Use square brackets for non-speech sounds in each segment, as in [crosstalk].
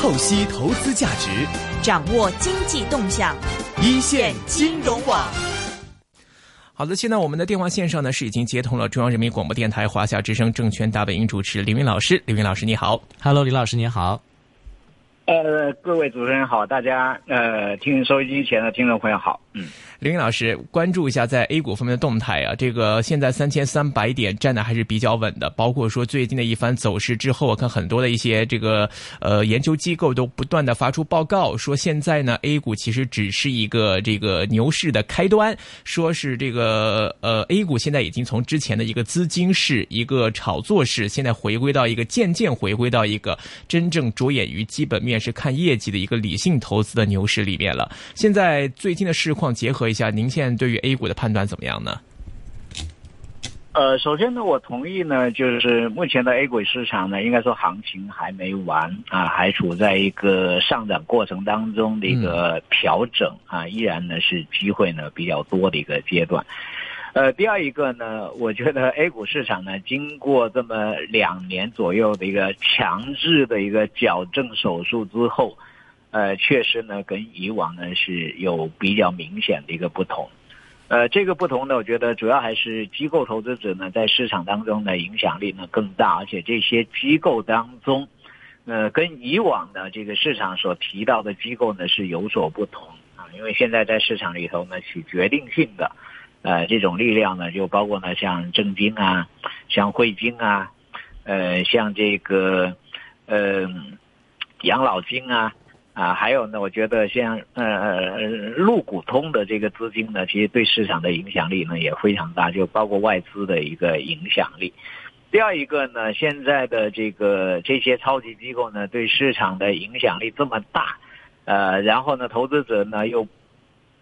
透析投资价值，掌握经济动向，一线金融网。好的，现在我们的电话线上呢是已经接通了中央人民广播电台华夏之声证券大本营主持李云老师，李云老师你好，Hello，李老师你好。呃，各位主持人好，大家呃，听收音机前的听众朋友好，嗯。林云老师，关注一下在 A 股方面的动态啊。这个现在三千三百点站的还是比较稳的，包括说最近的一番走势之后，我看很多的一些这个呃研究机构都不断的发出报告，说现在呢 A 股其实只是一个这个牛市的开端，说是这个呃 A 股现在已经从之前的一个资金市、一个炒作市，现在回归到一个渐渐回归到一个真正着眼于基本面是看业绩的一个理性投资的牛市里面了。现在最近的市况结合。一下，您现在对于 A 股的判断怎么样呢？呃，首先呢，我同意呢，就是目前的 A 股市场呢，应该说行情还没完啊，还处在一个上涨过程当中的一个调整啊，依然呢是机会呢比较多的一个阶段。呃，第二一个呢，我觉得 A 股市场呢，经过这么两年左右的一个强制的一个矫正手术之后。呃，确实呢，跟以往呢是有比较明显的一个不同。呃，这个不同呢，我觉得主要还是机构投资者呢在市场当中的影响力呢更大，而且这些机构当中，呃，跟以往的这个市场所提到的机构呢是有所不同啊。因为现在在市场里头呢起决定性的，呃，这种力量呢就包括呢像证金啊，像汇金啊，呃，像这个呃养老金啊。啊，还有呢，我觉得像呃陆股通的这个资金呢，其实对市场的影响力呢也非常大，就包括外资的一个影响力。第二一个呢，现在的这个这些超级机构呢，对市场的影响力这么大，呃，然后呢，投资者呢又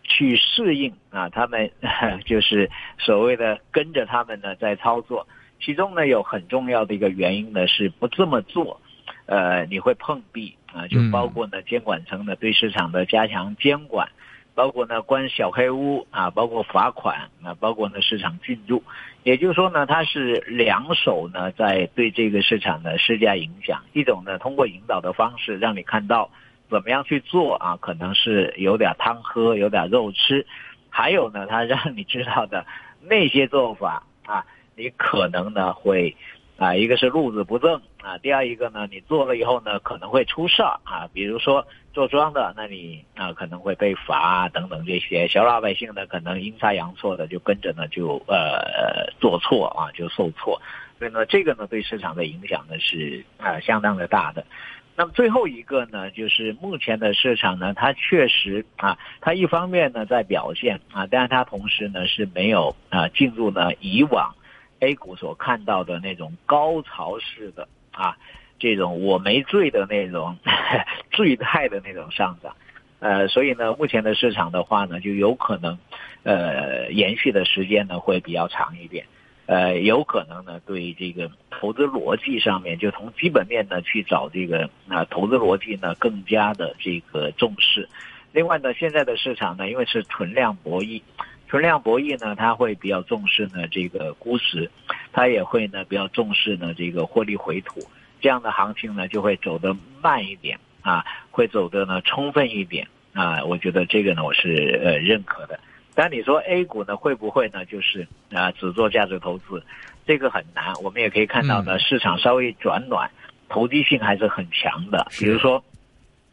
去适应啊，他们 [laughs] 就是所谓的跟着他们呢在操作，其中呢有很重要的一个原因呢是不这么做，呃，你会碰壁。啊，就包括呢监管层呢对市场的加强监管，包括呢关小黑屋啊，包括罚款啊，包括呢市场进入，也就是说呢，它是两手呢在对这个市场呢施加影响。一种呢通过引导的方式让你看到怎么样去做啊，可能是有点汤喝，有点肉吃；还有呢，它让你知道的那些做法啊，你可能呢会。啊，一个是路子不正啊，第二一个呢，你做了以后呢，可能会出事儿啊，比如说做庄的，那你啊可能会被罚等等这些，小老百姓呢可能阴差阳错的就跟着呢就呃做错啊就受挫，所以呢这个呢对市场的影响呢是啊相当的大的。那么最后一个呢，就是目前的市场呢，它确实啊，它一方面呢在表现啊，但是它同时呢是没有啊进入呢以往。A 股所看到的那种高潮式的啊，这种我没醉的那种 [laughs] 醉态的那种上涨，呃，所以呢，目前的市场的话呢，就有可能，呃，延续的时间呢会比较长一点，呃，有可能呢对这个投资逻辑上面，就从基本面呢去找这个啊投资逻辑呢更加的这个重视。另外呢，现在的市场呢，因为是存量博弈。存量博弈呢，它会比较重视呢这个估值，它也会呢比较重视呢这个获利回吐，这样的行情呢就会走得慢一点啊，会走得呢充分一点啊，我觉得这个呢我是呃认可的。但你说 A 股呢会不会呢就是啊只做价值投资，这个很难。我们也可以看到呢市场稍微转暖，投机性还是很强的。比如说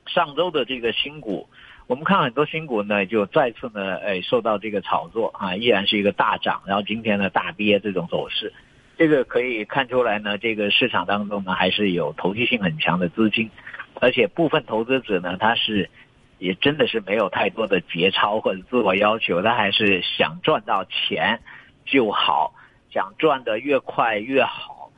上周的这个新股。我们看很多新股呢，就再次呢，哎，受到这个炒作啊，依然是一个大涨，然后今天呢大跌这种走势，这个可以看出来呢，这个市场当中呢还是有投机性很强的资金，而且部分投资者呢，他是也真的是没有太多的节操或者自我要求，他还是想赚到钱就好，想赚得越快越好，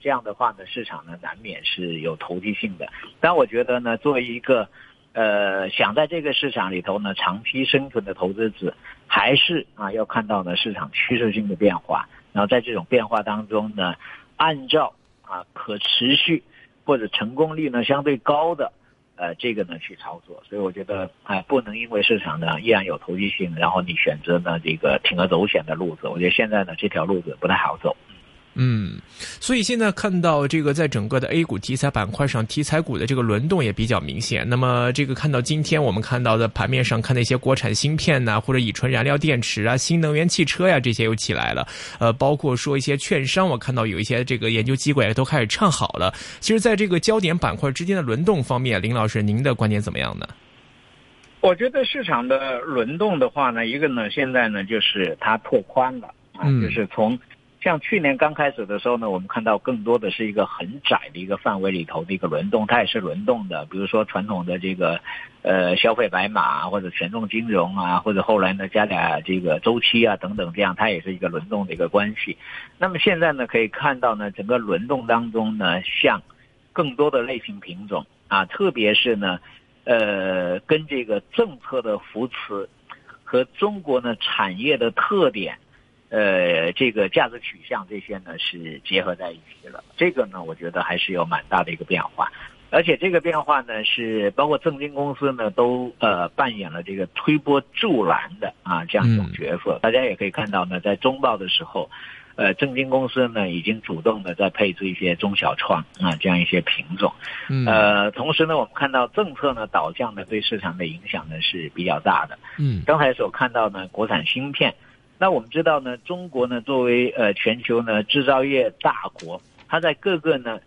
这样的话呢，市场呢难免是有投机性的，但我觉得呢，作为一个。呃，想在这个市场里头呢长期生存的投资者，还是啊要看到呢市场趋势性的变化，然后在这种变化当中呢，按照啊可持续或者成功率呢相对高的呃这个呢去操作。所以我觉得啊不能因为市场呢依然有投机性，然后你选择呢这个铤而走险的路子。我觉得现在呢这条路子不太好走。嗯，所以现在看到这个在整个的 A 股题材板块上，题材股的这个轮动也比较明显。那么这个看到今天我们看到的盘面上，看那些国产芯片呐、或者乙醇燃料电池啊、新能源汽车呀、这些又起来了。呃，包括说一些券商，我看到有一些这个研究机构也都开始唱好了。其实，在这个焦点板块之间的轮动方面，林老师您的观点怎么样呢？我觉得市场的轮动的话呢，一个呢，现在呢就是它拓宽了啊，嗯就是从像去年刚开始的时候呢，我们看到更多的是一个很窄的一个范围里头的一个轮动，它也是轮动的，比如说传统的这个呃消费白马或者权重金融啊，或者后来呢加点这个周期啊等等，这样它也是一个轮动的一个关系。那么现在呢，可以看到呢，整个轮动当中呢，像更多的类型品种啊，特别是呢，呃，跟这个政策的扶持和中国呢产业的特点，呃，这个价值取向这些呢是结合在一起了。这个呢，我觉得还是有蛮大的一个变化，而且这个变化呢是包括证金公司呢都呃扮演了这个推波助澜的啊这样一种角色。大家也可以看到呢，在中报的时候。呃，证金公司呢已经主动的在配置一些中小创啊这样一些品种，嗯呃，同时呢，我们看到政策呢导向呢对市场的影响呢是比较大的。嗯刚才所看到呢，国产芯片，那我们知道呢，中国呢作为呃全球呢制造业大国，它在各个呢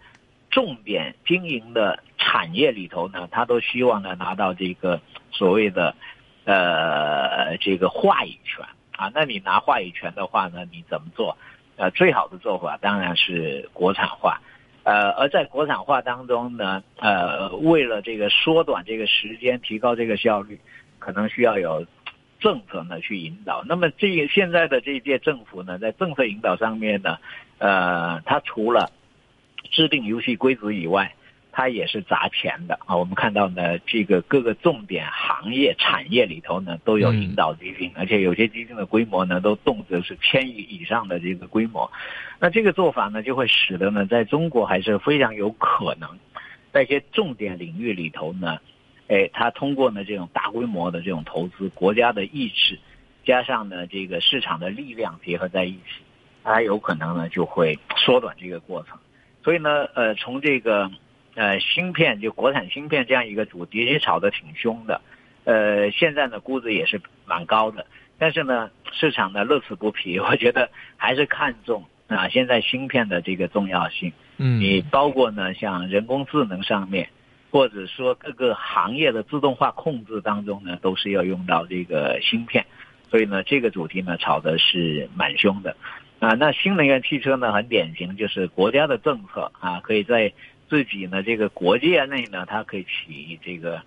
重点经营的产业里头呢，它都希望呢拿到这个所谓的呃这个话语权啊。那你拿话语权的话呢，你怎么做？呃，最好的做法当然是国产化。呃，而在国产化当中呢，呃，为了这个缩短这个时间，提高这个效率，可能需要有政策呢去引导。那么这个现在的这一届政府呢，在政策引导上面呢，呃，它除了制定游戏规则以外，它也是砸钱的啊。我们看到呢，这个各个重点行业产业里头呢，都有引导基金，而且有些基金的规模呢，都动辄是千亿以上的这个规模。那这个做法呢，就会使得呢，在中国还是非常有可能，在一些重点领域里头呢，哎，它通过呢这种大规模的这种投资，国家的意志，加上呢这个市场的力量结合在一起，它有可能呢就会缩短这个过程。所以呢，呃，从这个呃芯片就国产芯片这样一个主题也炒得挺凶的，呃，现在呢估值也是蛮高的，但是呢市场呢乐此不疲，[laughs] 我觉得还是看重。啊，现在芯片的这个重要性，嗯，你包括呢，像人工智能上面，或者说各个行业的自动化控制当中呢，都是要用到这个芯片，所以呢，这个主题呢炒的是蛮凶的，啊，那新能源汽车呢很典型，就是国家的政策啊，可以在自己呢这个国界内呢，它可以起这个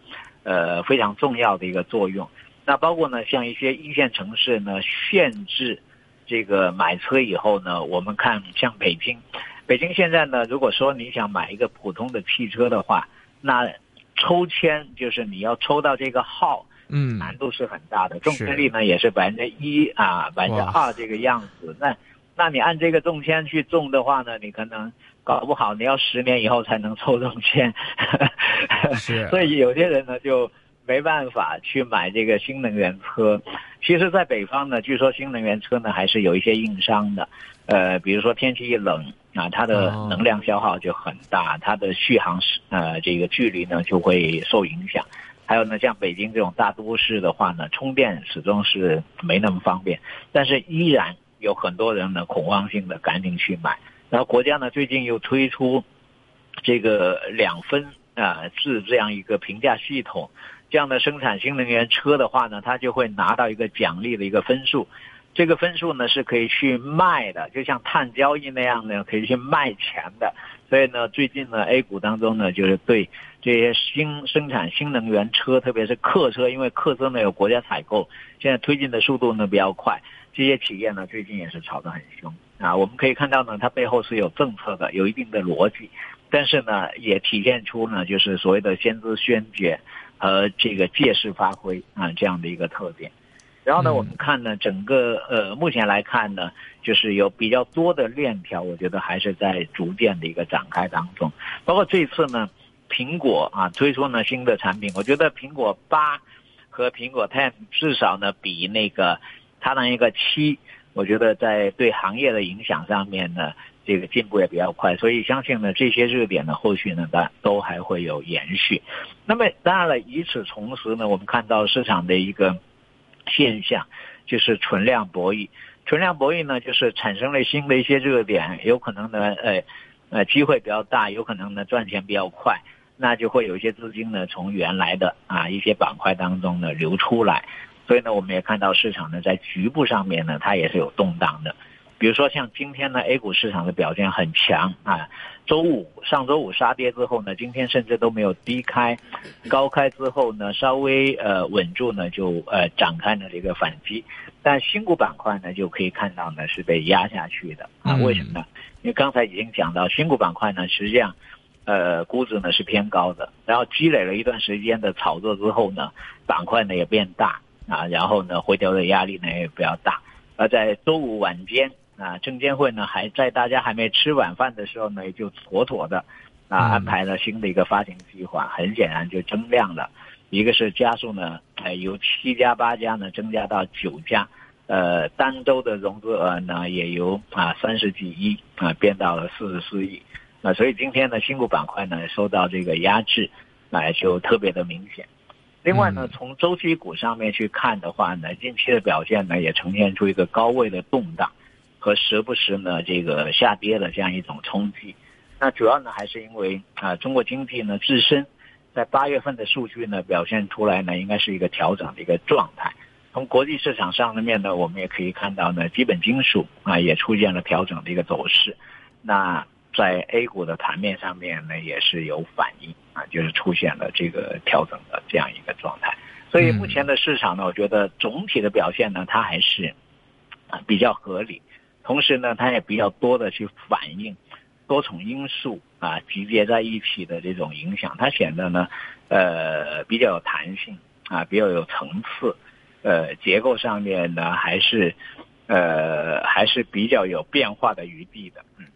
呃非常重要的一个作用，那包括呢像一些一线城市呢限制。这个买车以后呢，我们看像北京，北京现在呢，如果说你想买一个普通的汽车的话，那抽签就是你要抽到这个号，嗯，难度是很大的，中签率呢也是百分之一啊，百分之二这个样子。那那你按这个中签去中的话呢，你可能搞不好你要十年以后才能抽中签，[laughs] 是，[laughs] 所以有些人呢就。没办法去买这个新能源车，其实，在北方呢，据说新能源车呢还是有一些硬伤的，呃，比如说天气一冷啊，它的能量消耗就很大，它的续航时呃这个距离呢就会受影响。还有呢，像北京这种大都市的话呢，充电始终是没那么方便，但是依然有很多人呢恐慌性的赶紧去买。然后国家呢最近又推出这个两分啊制这样一个评价系统。这样的生产新能源车的话呢，它就会拿到一个奖励的一个分数，这个分数呢是可以去卖的，就像碳交易那样的，可以去卖钱的。所以呢，最近呢，A 股当中呢，就是对这些新生产新能源车，特别是客车，因为客车呢有国家采购，现在推进的速度呢比较快，这些企业呢最近也是炒得很凶啊。我们可以看到呢，它背后是有政策的，有一定的逻辑，但是呢，也体现出呢，就是所谓的先知先觉。和这个借势发挥啊这样的一个特点，然后呢，我们看呢，整个呃目前来看呢，就是有比较多的链条，我觉得还是在逐渐的一个展开当中。包括这次呢，苹果啊推出呢新的产品，我觉得苹果八和苹果 Ten 至少呢比那个它那一个七，我觉得在对行业的影响上面呢，这个进步也比较快，所以相信呢，这些热点呢，后续呢，它都还会有延续。那么当然了，与此同时呢，我们看到市场的一个现象就是存量博弈。存量博弈呢，就是产生了新的一些热点，有可能呢，呃，呃，机会比较大，有可能呢赚钱比较快，那就会有一些资金呢从原来的啊一些板块当中呢流出来。所以呢，我们也看到市场呢在局部上面呢，它也是有动荡的。比如说像今天呢，A 股市场的表现很强啊。周五上周五杀跌之后呢，今天甚至都没有低开，高开之后呢，稍微呃稳住呢，就呃展开了这个反击。但新股板块呢，就可以看到呢是被压下去的啊。为什么呢？因为刚才已经讲到新股板块呢，实际上呃估值呢是偏高的，然后积累了一段时间的炒作之后呢，板块呢也变大啊，然后呢回调的压力呢也比较大。而在周五晚间。啊，证监会呢还在大家还没吃晚饭的时候呢，也就妥妥的啊安排了新的一个发行计划，很显然就增量了，一个是加速呢，呃由七家八家呢增加到九家，呃单周的融资额呢也由啊三十几亿啊变到了四十四亿，那所以今天呢新股板块呢受到这个压制，那就特别的明显。另外呢，从周期股上面去看的话呢，近期的表现呢也呈现出一个高位的动荡。和时不时呢这个下跌的这样一种冲击，那主要呢还是因为啊中国经济呢自身在八月份的数据呢表现出来呢应该是一个调整的一个状态。从国际市场上面呢，我们也可以看到呢，基本金属啊也出现了调整的一个走势。那在 A 股的盘面上面呢也是有反应啊，就是出现了这个调整的这样一个状态。所以目前的市场呢，我觉得总体的表现呢，它还是比较合理。同时呢，它也比较多的去反映多重因素啊集结在一起的这种影响，它显得呢，呃，比较有弹性啊，比较有层次，呃，结构上面呢还是，呃，还是比较有变化的余地的，嗯。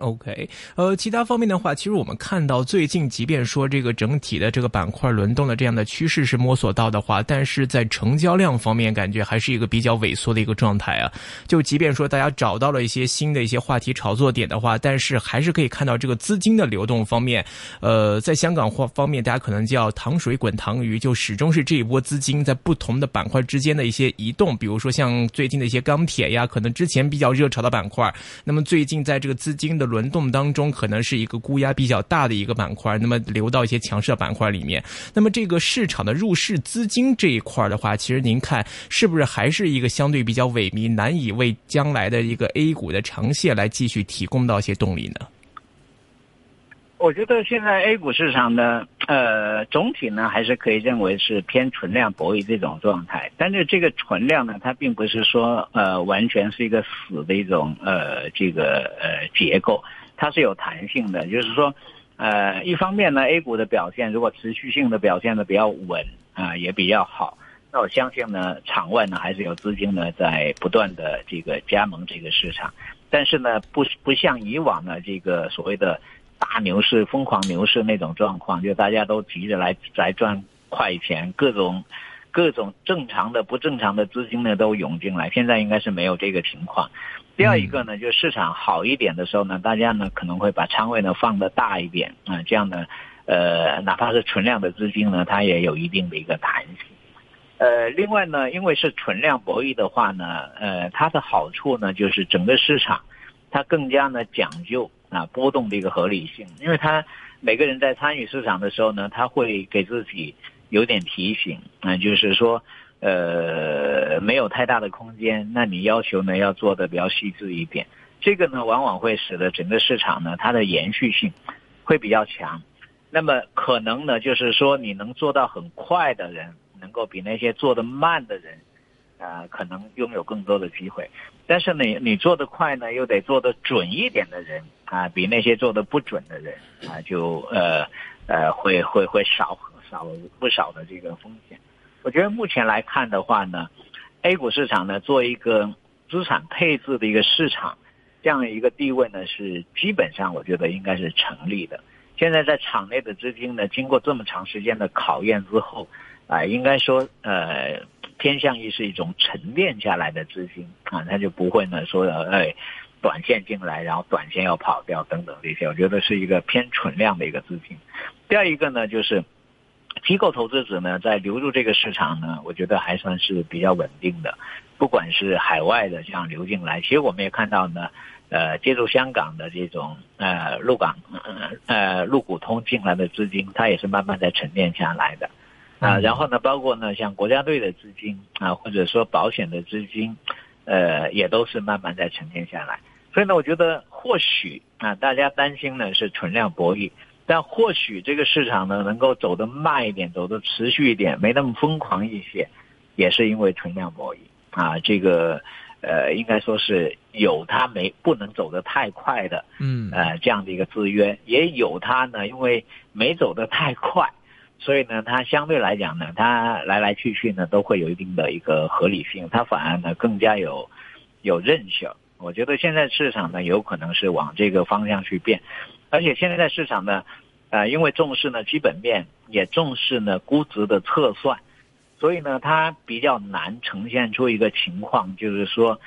OK，呃，其他方面的话，其实我们看到最近，即便说这个整体的这个板块轮动的这样的趋势是摸索到的话，但是在成交量方面，感觉还是一个比较萎缩的一个状态啊。就即便说大家找到了一些新的一些话题炒作点的话，但是还是可以看到这个资金的流动方面，呃，在香港或方面，大家可能叫糖水滚糖鱼，就始终是这一波资金在不同的板块之间的一些移动，比如说像最近的一些钢铁呀，可能之前比较热炒的板块，那么最近在这个资金的轮动当中，可能是一个估压比较大的一个板块，那么流到一些强势的板块里面。那么这个市场的入市资金这一块的话，其实您看是不是还是一个相对比较萎靡，难以为将来的一个 A 股的长线来继续提供到一些动力呢？我觉得现在 A 股市场呢，呃，总体呢还是可以认为是偏存量博弈这种状态。但是这个存量呢，它并不是说呃完全是一个死的一种呃这个呃结构，它是有弹性的。就是说，呃，一方面呢，A 股的表现如果持续性的表现的比较稳啊，也比较好，那我相信呢，场外呢还是有资金呢在不断的这个加盟这个市场。但是呢，不不像以往的这个所谓的。大牛市、疯狂牛市那种状况，就大家都急着来来赚快钱，各种各种正常的、不正常的资金呢都涌进来。现在应该是没有这个情况。第二一个呢，就市场好一点的时候呢，大家呢可能会把仓位呢放的大一点啊，这样呢，呃，哪怕是存量的资金呢，它也有一定的一个弹性。呃，另外呢，因为是存量博弈的话呢，呃，它的好处呢就是整个市场它更加呢讲究。啊，波动的一个合理性，因为他每个人在参与市场的时候呢，他会给自己有点提醒，啊，就是说，呃，没有太大的空间，那你要求呢要做的比较细致一点，这个呢往往会使得整个市场呢它的延续性会比较强，那么可能呢就是说你能做到很快的人，能够比那些做的慢的人。啊，可能拥有更多的机会，但是你你做得快呢，又得做得准一点的人啊，比那些做的不准的人啊，就呃呃会会会少少不少的这个风险。我觉得目前来看的话呢，A 股市场呢，做一个资产配置的一个市场，这样一个地位呢，是基本上我觉得应该是成立的。现在在场内的资金呢，经过这么长时间的考验之后，啊，应该说呃。偏向于是一种沉淀下来的资金啊，它就不会呢说哎，短线进来，然后短线要跑掉等等这些，我觉得是一个偏存量的一个资金。第二一个呢，就是机构投资者呢在流入这个市场呢，我觉得还算是比较稳定的。不管是海外的这样流进来，其实我们也看到呢，呃，借助香港的这种呃陆港呃陆股通进来的资金，它也是慢慢在沉淀下来的。啊，然后呢，包括呢，像国家队的资金啊，或者说保险的资金，呃，也都是慢慢在沉淀下来。所以呢，我觉得或许啊，大家担心呢是存量博弈，但或许这个市场呢能够走得慢一点，走得持续一点，没那么疯狂一些，也是因为存量博弈啊。这个呃，应该说是有它没不能走得太快的，嗯，呃，这样的一个制约，也有它呢，因为没走得太快。所以呢，它相对来讲呢，它来来去去呢，都会有一定的一个合理性，它反而呢更加有有韧性。我觉得现在市场呢，有可能是往这个方向去变，而且现在市场呢，呃，因为重视呢基本面，也重视呢估值的测算，所以呢，它比较难呈现出一个情况，就是说。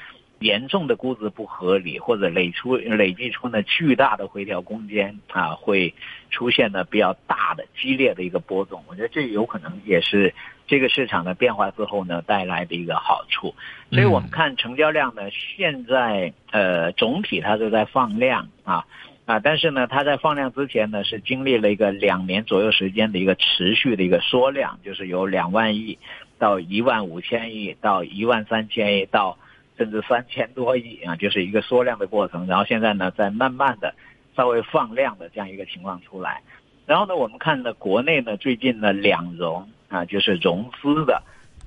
严重的估值不合理，或者累出累计出呢巨大的回调空间啊，会出现呢比较大的激烈的一个波动。我觉得这有可能也是这个市场的变化之后呢带来的一个好处。所以我们看成交量呢，现在呃总体它都在放量啊啊，但是呢它在放量之前呢是经历了一个两年左右时间的一个持续的一个缩量，就是由两万亿到一万五千亿到一万三千亿到。甚至三千多亿啊，就是一个缩量的过程。然后现在呢，在慢慢的稍微放量的这样一个情况出来。然后呢，我们看呢，国内呢最近呢两融啊，就是融资的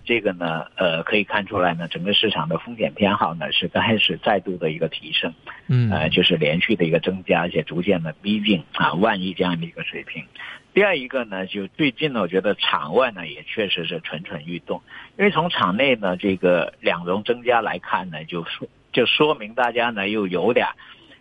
这个呢，呃，可以看出来呢，整个市场的风险偏好呢是开始再度的一个提升，嗯，呃，就是连续的一个增加，而且逐渐的逼近啊万亿这样的一个水平。第二一个呢，就最近呢，我觉得场外呢也确实是蠢蠢欲动，因为从场内呢这个两融增加来看呢，就说就说明大家呢又有点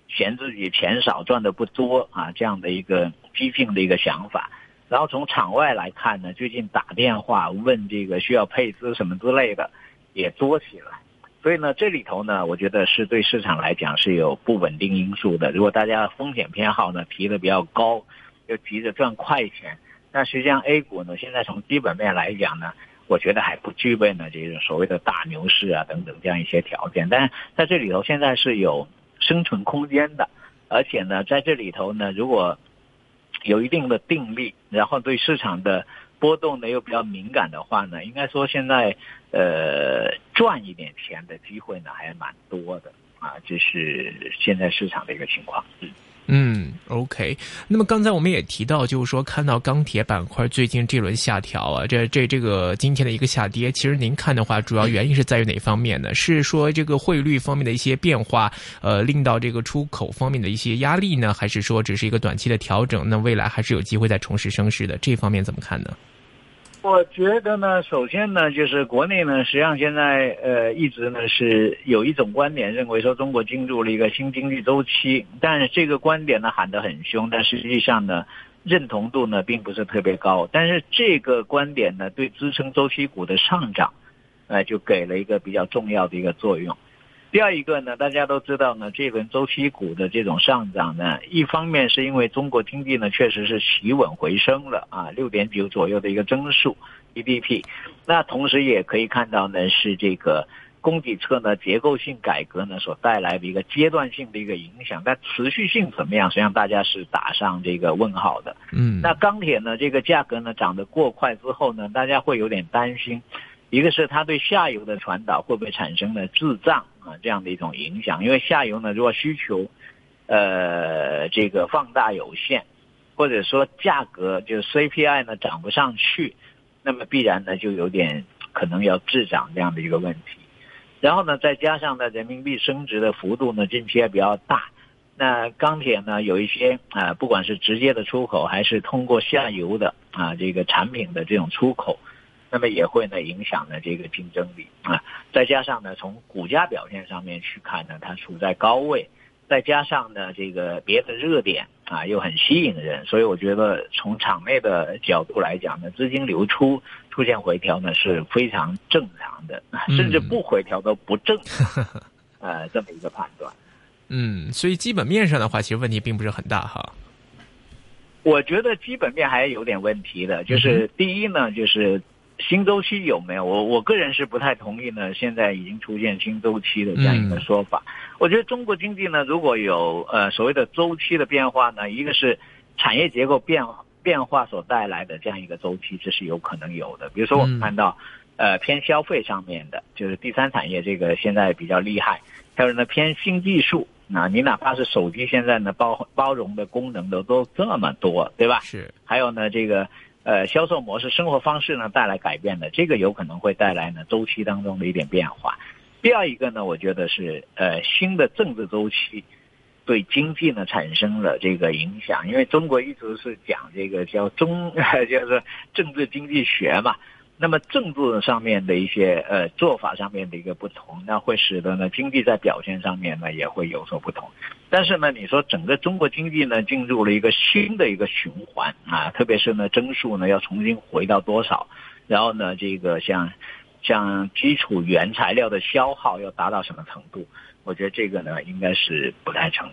嫌自己钱少赚的不多啊这样的一个激进的一个想法。然后从场外来看呢，最近打电话问这个需要配资什么之类的也多起来，所以呢这里头呢，我觉得是对市场来讲是有不稳定因素的。如果大家风险偏好呢提的比较高。又急着赚快钱，但实际上 A 股呢，现在从基本面来讲呢，我觉得还不具备呢这种所谓的大牛市啊等等这样一些条件。但是在这里头现在是有生存空间的，而且呢，在这里头呢，如果有一定的定力，然后对市场的波动呢又比较敏感的话呢，应该说现在呃赚一点钱的机会呢还蛮多的啊，这是现在市场的一个情况。嗯。嗯，OK。那么刚才我们也提到，就是说看到钢铁板块最近这轮下调啊，这这这个今天的一个下跌，其实您看的话，主要原因是在于哪方面呢？是说这个汇率方面的一些变化，呃，令到这个出口方面的一些压力呢？还是说只是一个短期的调整？那未来还是有机会再重拾升势的？这方面怎么看呢？我觉得呢，首先呢，就是国内呢，实际上现在呃一直呢是有一种观点，认为说中国进入了一个新经济周期，但是这个观点呢喊得很凶，但实际上呢认同度呢并不是特别高。但是这个观点呢对支撑周期股的上涨，呃就给了一个比较重要的一个作用。第二一个呢，大家都知道呢，这轮周期股的这种上涨呢，一方面是因为中国经济呢确实是企稳回升了啊，六点九左右的一个增速 GDP，那同时也可以看到呢，是这个供给侧呢结构性改革呢所带来的一个阶段性的一个影响，但持续性怎么样，实际上大家是打上这个问号的。嗯，那钢铁呢这个价格呢涨得过快之后呢，大家会有点担心。一个是它对下游的传导会不会产生呢滞胀啊这样的一种影响？因为下游呢，如果需求，呃，这个放大有限，或者说价格就是 CPI 呢涨不上去，那么必然呢就有点可能要滞涨这样的一个问题。然后呢，再加上呢人民币升值的幅度呢近期也比较大，那钢铁呢有一些啊，不管是直接的出口还是通过下游的啊这个产品的这种出口。那么也会呢影响呢这个竞争力啊，再加上呢从股价表现上面去看呢，它处在高位，再加上呢这个别的热点啊又很吸引人，所以我觉得从场内的角度来讲呢，资金流出出现回调呢是非常正常的，甚至不回调都不正常，[laughs] 呃这么一个判断。嗯，所以基本面上的话，其实问题并不是很大哈。我觉得基本面还有点问题的，就是第一呢，就是新周期有没有？我我个人是不太同意呢。现在已经出现新周期的这样一个说法。我觉得中国经济呢，如果有呃所谓的周期的变化呢，一个是产业结构变变化所带来的这样一个周期，这是有可能有的。比如说我们看到呃偏消费上面的，就是第三产业这个现在比较厉害，还有呢偏新技术。那你哪怕是手机现在呢包包容的功能都都这么多，对吧？是。还有呢，这个呃销售模式、生活方式呢带来改变的，这个有可能会带来呢周期当中的一点变化。第二一个呢，我觉得是呃新的政治周期对经济呢产生了这个影响，因为中国一直是讲这个叫中 [laughs] 就是政治经济学嘛。那么政治上面的一些呃做法上面的一个不同，那会使得呢经济在表现上面呢也会有所不同。但是呢，你说整个中国经济呢进入了一个新的一个循环啊，特别是呢增速呢要重新回到多少，然后呢这个像像基础原材料的消耗要达到什么程度，我觉得这个呢应该是不太成立。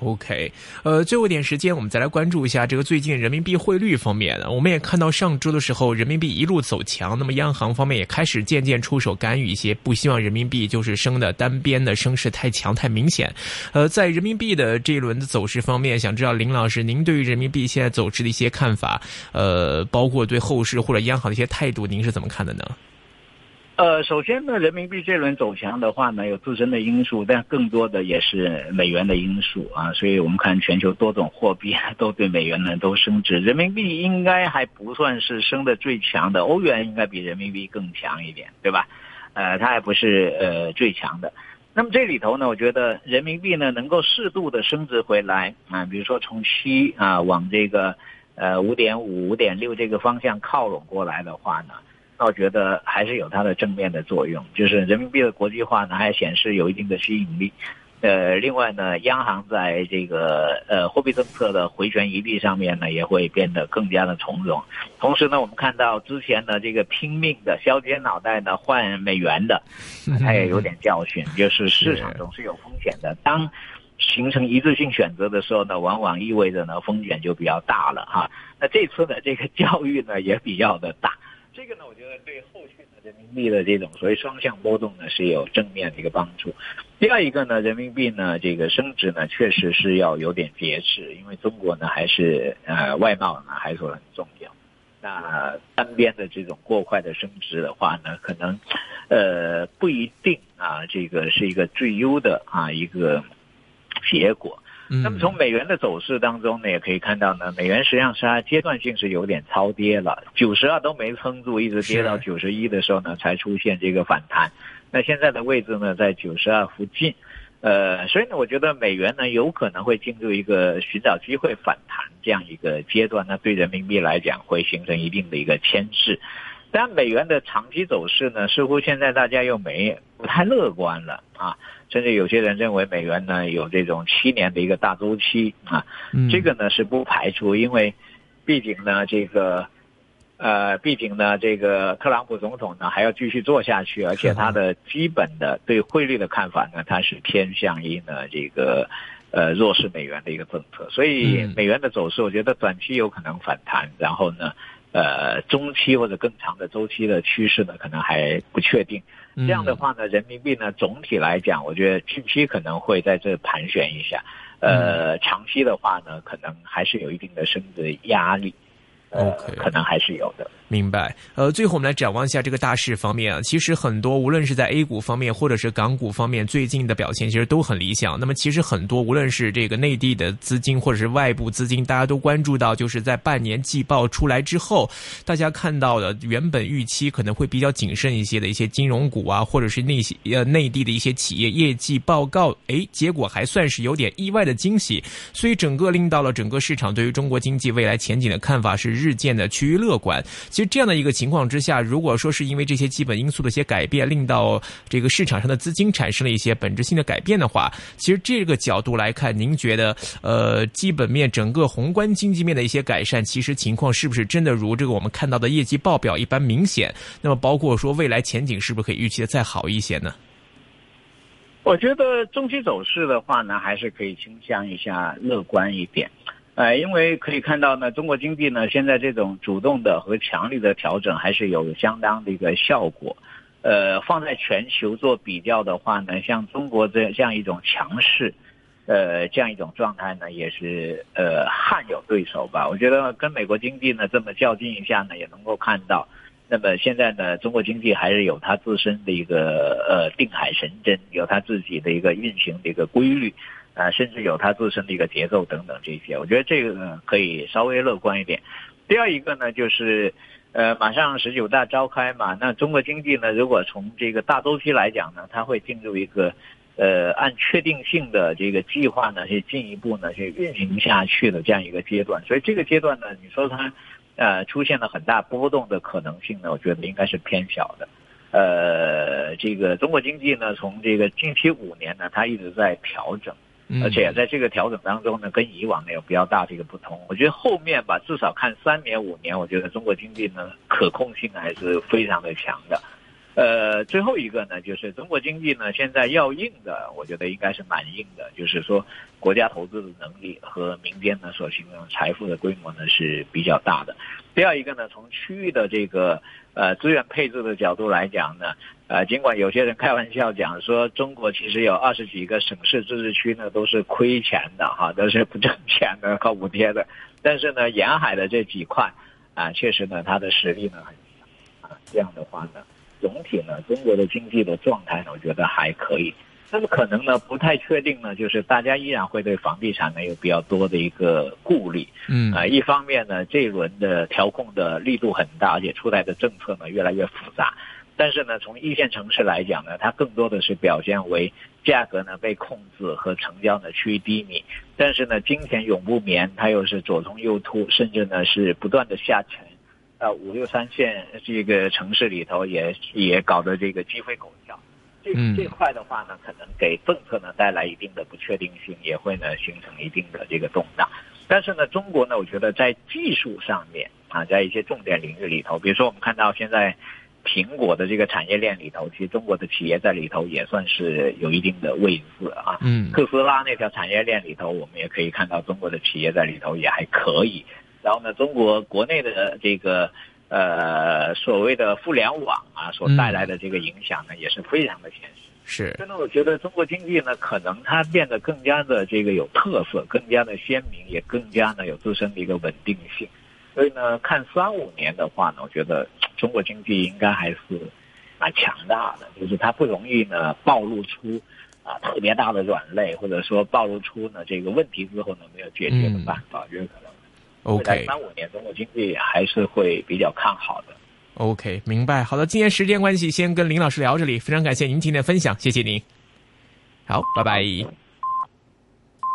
OK，呃，最后一点时间，我们再来关注一下这个最近人民币汇率方面。我们也看到上周的时候，人民币一路走强，那么央行方面也开始渐渐出手干预一些，不希望人民币就是升的单边的升势太强太明显。呃，在人民币的这一轮的走势方面，想知道林老师您对于人民币现在走势的一些看法，呃，包括对后市或者央行的一些态度，您是怎么看的呢？呃，首先呢，人民币这轮走强的话呢，有自身的因素，但更多的也是美元的因素啊。所以我们看全球多种货币都对美元呢都升值，人民币应该还不算是升的最强的，欧元应该比人民币更强一点，对吧？呃，它还不是呃最强的。那么这里头呢，我觉得人民币呢能够适度的升值回来啊，比如说从七啊往这个呃五点五、五点六这个方向靠拢过来的话呢。我觉得还是有它的正面的作用，就是人民币的国际化呢，还显示有一定的吸引力。呃，另外呢，央行在这个呃货币政策的回旋余地上面呢，也会变得更加的从容。同时呢，我们看到之前呢这个拼命的削尖脑袋呢换美元的，他也有点教训，就是市场总是有风险的。当形成一致性选择的时候呢，往往意味着呢风险就比较大了哈。那这次的这个教育呢也比较的大。这个呢，我觉得对后续的人民币的这种所谓双向波动呢是有正面的一个帮助。第二一个呢，人民币呢这个升值呢确实是要有点节制，因为中国呢还是呃外贸呢还是很重要。那单边的这种过快的升值的话呢，可能呃不一定啊，这个是一个最优的啊一个结果。那么从美元的走势当中呢，也可以看到呢，美元实际上是它阶段性是有点超跌了，九十二都没撑住，一直跌到九十一的时候呢，才出现这个反弹。那现在的位置呢，在九十二附近，呃，所以呢，我觉得美元呢有可能会进入一个寻找机会反弹这样一个阶段，那对人民币来讲会形成一定的一个牵制。但美元的长期走势呢，似乎现在大家又没不太乐观了啊，甚至有些人认为美元呢有这种七年的一个大周期啊，这个呢是不排除，因为毕竟呢这个呃，毕竟呢这个特朗普总统呢还要继续做下去，而且他的基本的对汇率的看法呢，他是偏向于呢这个呃弱势美元的一个政策，所以美元的走势，我觉得短期有可能反弹，然后呢。呃，中期或者更长的周期的趋势呢，可能还不确定。这样的话呢，人民币呢，总体来讲，我觉得近期可能会在这盘旋一下。呃，长期的话呢，可能还是有一定的升值压力。OK，可能还是有的。明白。呃，最后我们来展望一下这个大势方面啊。其实很多，无论是在 A 股方面，或者是港股方面，最近的表现其实都很理想。那么，其实很多，无论是这个内地的资金，或者是外部资金，大家都关注到，就是在半年季报出来之后，大家看到的原本预期可能会比较谨慎一些的一些金融股啊，或者是那些呃内地的一些企业业绩报告，哎，结果还算是有点意外的惊喜。所以，整个令到了整个市场对于中国经济未来前景的看法是日渐的趋于乐观。其实这样的一个情况之下，如果说是因为这些基本因素的一些改变，令到这个市场上的资金产生了一些本质性的改变的话，其实这个角度来看，您觉得呃基本面整个宏观经济面的一些改善，其实情况是不是真的如这个我们看到的业绩报表一般明显？那么包括说未来前景是不是可以预期的再好一些呢？我觉得中期走势的话呢，还是可以倾向一下乐观一点。呃，因为可以看到呢，中国经济呢现在这种主动的和强力的调整还是有相当的一个效果。呃，放在全球做比较的话呢，像中国这这样一种强势，呃，这样一种状态呢，也是呃罕有对手吧。我觉得跟美国经济呢这么较劲一下呢，也能够看到。那么现在呢，中国经济还是有它自身的一个呃定海神针，有它自己的一个运行的一个规律，啊，甚至有它自身的一个节奏等等这些。我觉得这个呢可以稍微乐观一点。第二一个呢，就是呃马上十九大召开嘛，那中国经济呢，如果从这个大周期来讲呢，它会进入一个呃按确定性的这个计划呢，去进一步呢去运行下去的这样一个阶段。所以这个阶段呢，你说它。呃，出现了很大波动的可能性呢，我觉得应该是偏小的。呃，这个中国经济呢，从这个近期五年呢，它一直在调整，而且在这个调整当中呢，跟以往呢有比较大的一个不同。我觉得后面吧，至少看三年五年，我觉得中国经济呢可控性还是非常的强的。呃，最后一个呢，就是中国经济呢现在要硬的，我觉得应该是蛮硬的，就是说国家投资的能力和民间呢所形成财富的规模呢是比较大的。第二一个呢，从区域的这个呃资源配置的角度来讲呢，呃，尽管有些人开玩笑讲说中国其实有二十几个省市自治区呢都是亏钱的哈，都是不挣钱的靠补贴的，但是呢沿海的这几块啊，确实呢它的实力呢很强啊，这样的话呢。总体呢，中国的经济的状态呢，我觉得还可以。但是可能呢，不太确定呢，就是大家依然会对房地产呢有比较多的一个顾虑。嗯啊，一方面呢，这一轮的调控的力度很大，而且出台的政策呢越来越复杂。但是呢，从一线城市来讲呢，它更多的是表现为价格呢被控制和成交呢趋于低迷。但是呢，金钱永不眠，它又是左冲右突，甚至呢是不断的下沉。啊，五六三线这个城市里头也也搞得这个鸡飞狗跳，这这块的话呢，可能给政策呢带来一定的不确定性，也会呢形成一定的这个动荡。但是呢，中国呢，我觉得在技术上面啊，在一些重点领域里头，比如说我们看到现在苹果的这个产业链里头，其实中国的企业在里头也算是有一定的位置啊。嗯，特斯拉那条产业链里头，我们也可以看到中国的企业在里头也还可以。然后呢，中国国内的这个呃所谓的互联网啊，所带来的这个影响呢，也是非常的现实。是，真的，我觉得中国经济呢，可能它变得更加的这个有特色，更加的鲜明，也更加呢有自身的一个稳定性。所以呢，看三五年的话呢，我觉得中国经济应该还是蛮强大的，就是它不容易呢暴露出啊特别大的软肋，或者说暴露出呢这个问题之后呢没有解决的办法，我觉得可能。OK，三五年中国经济还是会比较看好的。OK，明白。好的，今天时间关系，先跟林老师聊这里。非常感谢您今天的分享，谢谢您。好，拜拜。